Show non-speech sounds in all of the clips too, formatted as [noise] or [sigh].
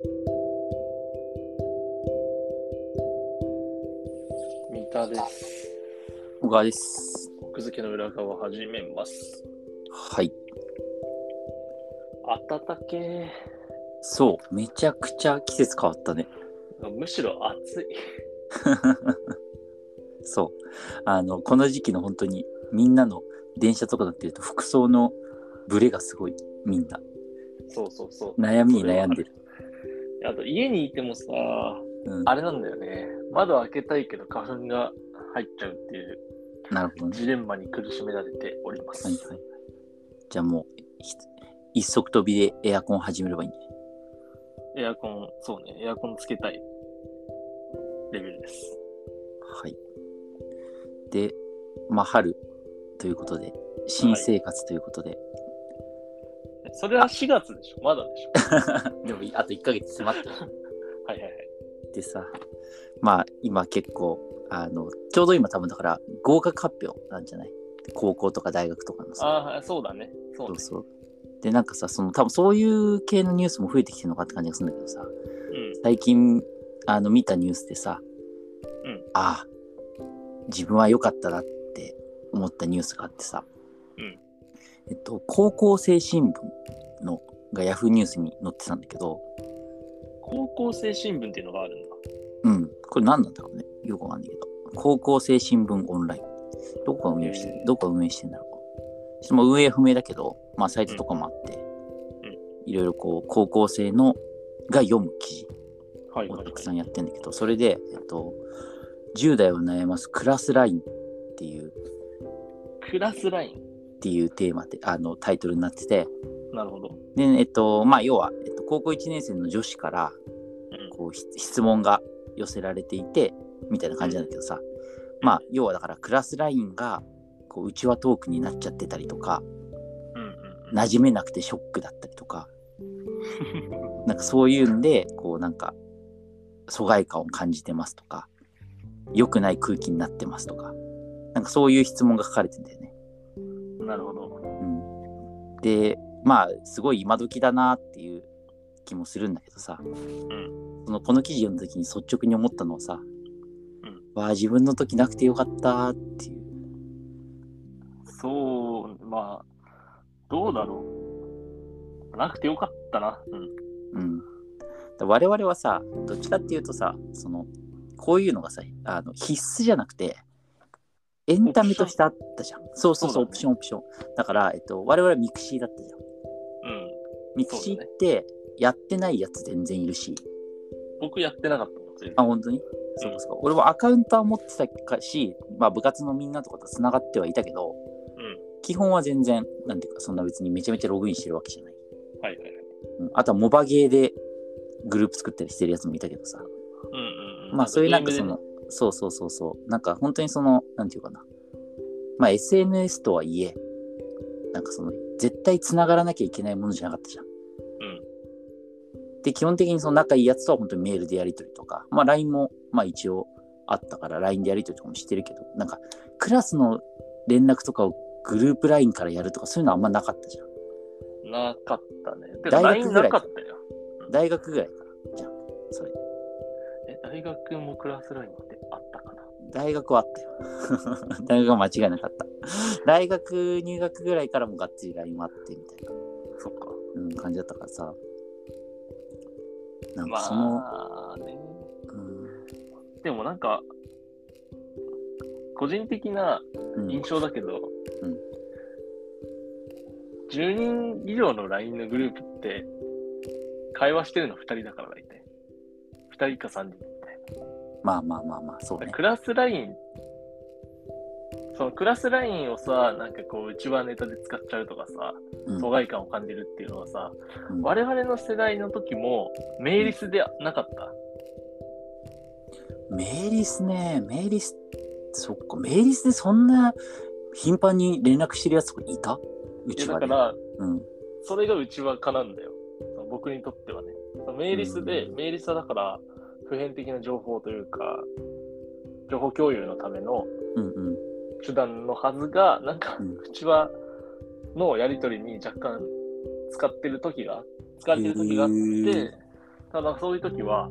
三田です。小川です。奥付けの裏側を始めます。はい。暖けそう、めちゃくちゃ季節変わったね。ー。むしろ暑い。[laughs] そう。あの、この時期の本当にみんなの電車とかだってると服装のブレがすごい、みんな。そうそうそう。悩みに悩んでる。あと家にいてもさ、うん。あれなんだよね。窓開けたいけど花粉が入っちゃうっていうなるほどね。ジレンマに苦しめられております。はいはい。じゃあもう、ひ一足飛びでエアコン始めればいいね。エアコン、そうね、エアコンつけたいレベルです。はい。で、まあ、春ということで、新生活ということで、それは4月でしょまだでしょ [laughs] でも、あと1ヶ月迫ってる。[laughs] はいはいはい。でさ、まあ今結構、あの、ちょうど今多分だから合格発表なんじゃない？高校とか大学とかのさ。ああ、そうだね。そうね。そうそう。で、なんかさ、その多分そういう系のニュースも増えてきてるのかって感じがするんだけどさ、うん。最近、あの、見たニュースでさ、うんああ、自分は良かったなって思ったニュースがあってさ、うんえっと、高校生新聞のがヤフーニュースに載ってたんだけど、高校生新聞っていうのがあるんだ。うん。これ何なんだろうね。よくわかんないけど。高校生新聞オンライン。どこが運営してる、どこが運営してんだろう。ちょっと運営不明だけど、まあサイトとかもあって、うんいろいろこう、高校生のが読む記事をたくさんやってんだけど、それで、えっと、10代を悩ますクラスラインっていう、クラスライン？っていうテーマで、あの、タイトルになってて、なるほど。で、えっと、まあ要は、えっと、高校1年生の女子から、うん。こうひ質問が寄せられていてみたいな感じなんだけどさまあ要はだからクラスラインがこううちわトークになっちゃってたりとかうんうん馴染めなくてショックだったりとか [laughs] なんかそういうんでこうなんか疎外感を感じてますとか良くない空気になってますとかなんかそういう質問が書かれてんだよね。うん。なるほど。うん、でまあすごい今時だなっていう気もするんだけどさ、んそのこの記事読んだ時に率直に思ったのはさ、うんわあ自分の時なくてよかったっていうそう、まあ、どうだろう。なくてよかったな。うん。うんだ我々はさどっちかっていうとさそのこういうのがさあの必須じゃなくてエンタメとしてあったじゃんそうそうそうオプションオプションだから、えっと、我々は mixi だったじゃんうん。 mixi ってやってないやつ全然いるし、僕やってなかったあ、本当に？そうかそうか。俺もアカウントは持ってたかし、まあ部活のみんなとかと繋がってはいたけど、うん。基本は全然、なんていうか、そんな別にめちゃめちゃログインしてるわけじゃない。はいはいはい。うん、あとはモバゲーでグループ作ったりしてるやつもいたけどさ。うんうんうん。まあそういうなんかその、そうそうそうそう。なんか本当にその、なんていうかな。まあ SNS とはいえ、なんかその、絶対繋がらなきゃいけないものじゃなかったじゃん。うん。で、基本的にその仲いいやつとは本当にメールでやり取りとか、まあ LINE もまあ一応あったから LINE でやり取りとかもしてるけど、なんかクラスの連絡とかをグループ LINE からやるとかそういうのあんまなかったじゃん。うん。なかったね。大学ぐらないかったよ。大学ぐらいからじゃん。それ。え、大学もクラスラインってあったかな？大学はあったよ。[laughs] 大学は間違いなかった。大学入学ぐらいからもがっつり LINE もあってみたいな、そっか。うん、感じだったからさ。なんかその、まあね。うんでもなんか、個人的なうん印象だけど、うん10人以上の LINE のグループって、会話してるの2人だから大体。2人か3人まあまあまあまあ、そうな。ね。クラス LINE、そのクラス LINE をさ、なんかこう、内輪ネタで使っちゃうとかさ、うん疎外感を感じるっていうのはさ、うん我々の世代の時も、メイリスでなかった？メーリスね、メーリス、そっか、メーリスでそんな頻繁に連絡してるやつとかいた？うちはで。だから、うん。それが内輪化なんだよ。僕にとってはね。メイリスで、うんメイリスはだから、普遍的な情報というか、情報共有のためのうんうん。手段のはずが、なんか、うん内輪のやりとりに若干使ってる時が、使われてる時があっへてー、ただそういう時は、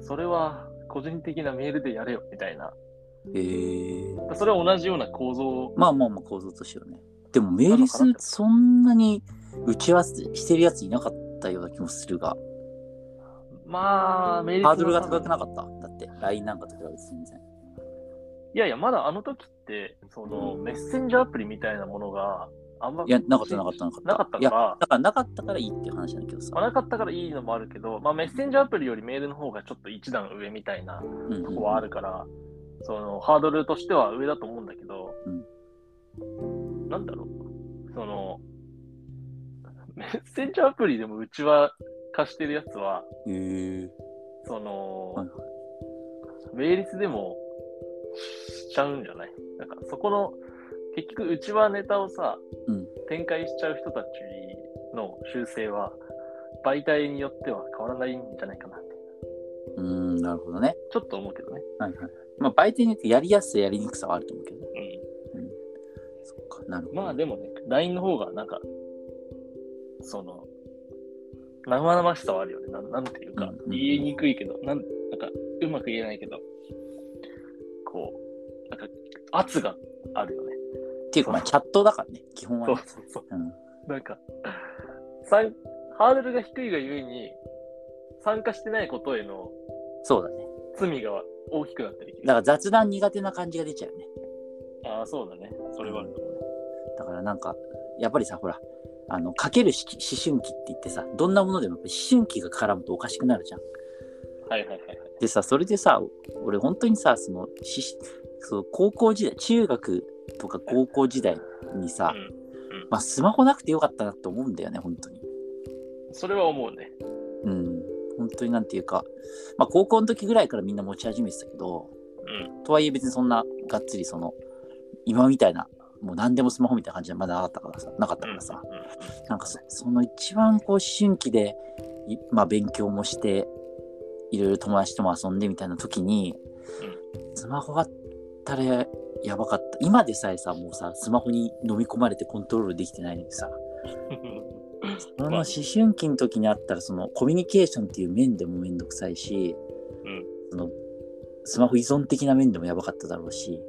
それは個人的なメールでやれよみたいな。えー、それは同じような構造。まあまあまあ構造としてはね。でもメールスそんなに打ち合わせしてるやついなかったような気もするが。まあ、メールハードルが高くなかった？だって、LINE なんかと比べて全然。いやいや、まだあの時って、そのメッセンジャーアプリみたいなものがあんまいや、なかったなかったなかった。なかったからだからなかったからいいっていう話なんだけどさ。まあ、なかったからいいのもあるけど、まあ、メッセンジャーアプリよりメールの方がちょっと一段上みたいなうんうんとこはあるから、そのハードルとしては上だと思うんだけど、なんだろう、その、メッセンジャーアプリでもうちは貸してるやつは、へーその、はいはメイリスでもしちゃうんじゃない？なんかそこの、結局うちはネタをさ、うん展開しちゃう人たちの修正は、媒体によっては変わらないんじゃないかなって、うーん、なるほどね。ちょっと思うけどね。はいはい。まあ、媒体によってやりやすさ、やりにくさはあると思うけどね。うん。そっか、なるほど。まあでもね、LINE の方がなんか、その、生々しさはあるよね。なんなんていうか、言いにくいけど、なんなんかうまく言えないけど、こう、なんか圧があるよね。っていうか、まあ、チャットだからね、基本はそうね。そうそう。うん。なんか、ハードルが低いがゆえに、参加してないことへのそうだね。罪が大きくなってる気だかがら雑談苦手な感じが出ちゃうよね。ああ、そうだね。それはあるかもね。だからなんか、やっぱりさ、ほら、あの、かけるし思春期って言ってさ、どんなものでも思春期が絡むとおかしくなるじゃん。はいはいはいはい。でさ、それでさ、俺本当にさ、その、しそう高校時代、中学とか高校時代にさ、うんまあ、スマホなくてよかったなって思うんだよね、本当に。それは思うね。うん。本当になんていうか、まあ、高校の時ぐらいからみんな持ち始めてたけど、うん。とはいえ別にそんながっつりその、今みたいな、もう何でもスマホみたいな感じはまだなかったからさ、なかったからさ、うんなんかそその一番こう思春期で、いまあ勉強もして、いろいろ友達とも遊んでみたいな時に、スマホがあったらやばかった。今でさえさ、もうさ、スマホに飲み込まれてコントロールできてないのにさ、[laughs] その思春期の時にあったら、そのコミュニケーションっていう面でもめんどくさいし、うん。そのスマホ依存的な面でもやばかっただろうし、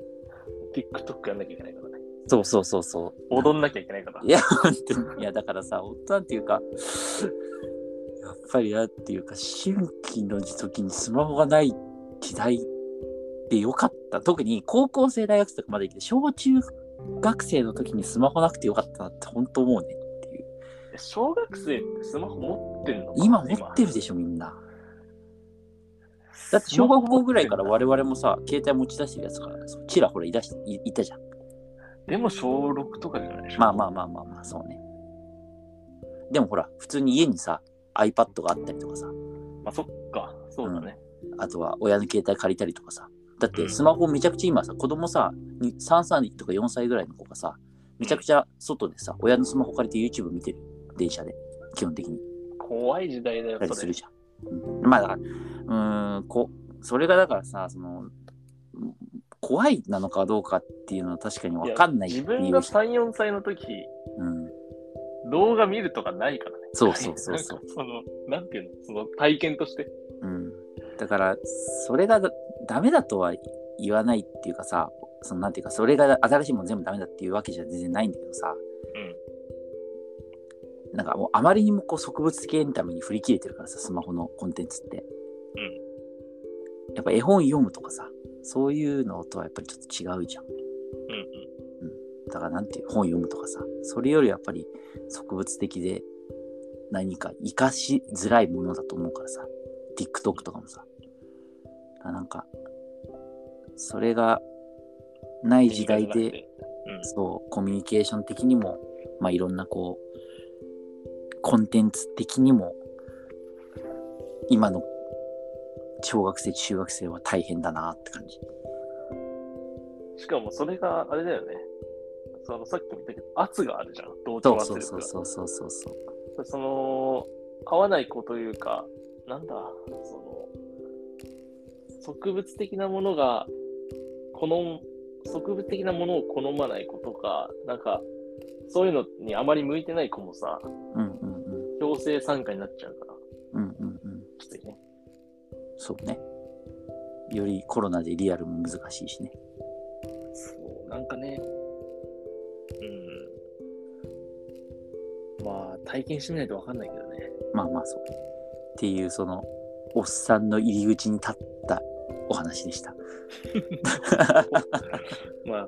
TikTok やんなきゃいけないから。ね。そうそうそうそう。踊んなきゃいけないから。いや、本当に。いや、だからさ、夫なんていうか、やっぱりなんていうか、思春期の時にスマホがない時代でよかった。特に高校生、大学生とかまでいいけど、小中学生の時にスマホなくてよかったなって本当思うねっていう。小学生ってスマホ持ってんの今持ってるでしょ、みんな。だって小学校ぐらいから我々もさ、携帯持ち出してるやつから、ちらほらい出していいたじゃん。でも小6とかじゃないでしょ？まあまあまあまあまあ、そうね。でもほら、普通に家にさ、iPad があったりとかさ、まあそっか、そうだね。あとは親の携帯借りたりとかさ。だってスマホめちゃくちゃ今さ、子供さ、に3歳とか4歳ぐらいの子がさ、めちゃくちゃ外でさ、親のスマホ借りて YouTube 見てる？電車で。基本的に。怖い時代だよ、それする。じゃん。うん、まあだから、うーん、こ、それがだからさ、その、うん怖いなのかどうかっていうのは確かにわかんないいう自分が3、4歳の時、うん。動画見るとかないからね。そうそうそうそう [laughs] その、なんていうの、その体験として。うん。だから、それがだダメだとは言わないっていうかさ、そのなんていうか、それが新しいもの全部ダメだっていうわけじゃ全然ないんだけどさ、なんかもうあまりにもこう植物系のために振り切れてるからさ、スマホのコンテンツって。やっぱ絵本読むとかさ、そういうのとはやっぱりちょっと違うじゃん。うん。うんだからなんていう本読むとかさ、それよりやっぱり植物的で何か活かしづらいものだと思うからさ、TikTok とかもさ。なんか、それがない時代で、うん。そう、コミュニケーション的にも、まあいろんなこう、コンテンツ的にも、今の小学生、中学生は大変だなって感じ。しかもそれがあれだよね。そのさっきも言ったけど、圧があるじゃん。同調圧力が。そうそうそうそうそうそう。その、合わない子というか、なんだ、その、植物的なものが、好ん、植物的なものを好まない子とか、なんか、そういうのにあまり向いてない子もさ、うんうんうん。強制参加になっちゃうから、そうね。よりコロナでリアルも難しいしね。そう、なんかね、うん。まあ、体験してみないとわかんないけどね。まあまあそう。っていう、その、おっさんの入り口に立ったお話でした。[laughs] まあ、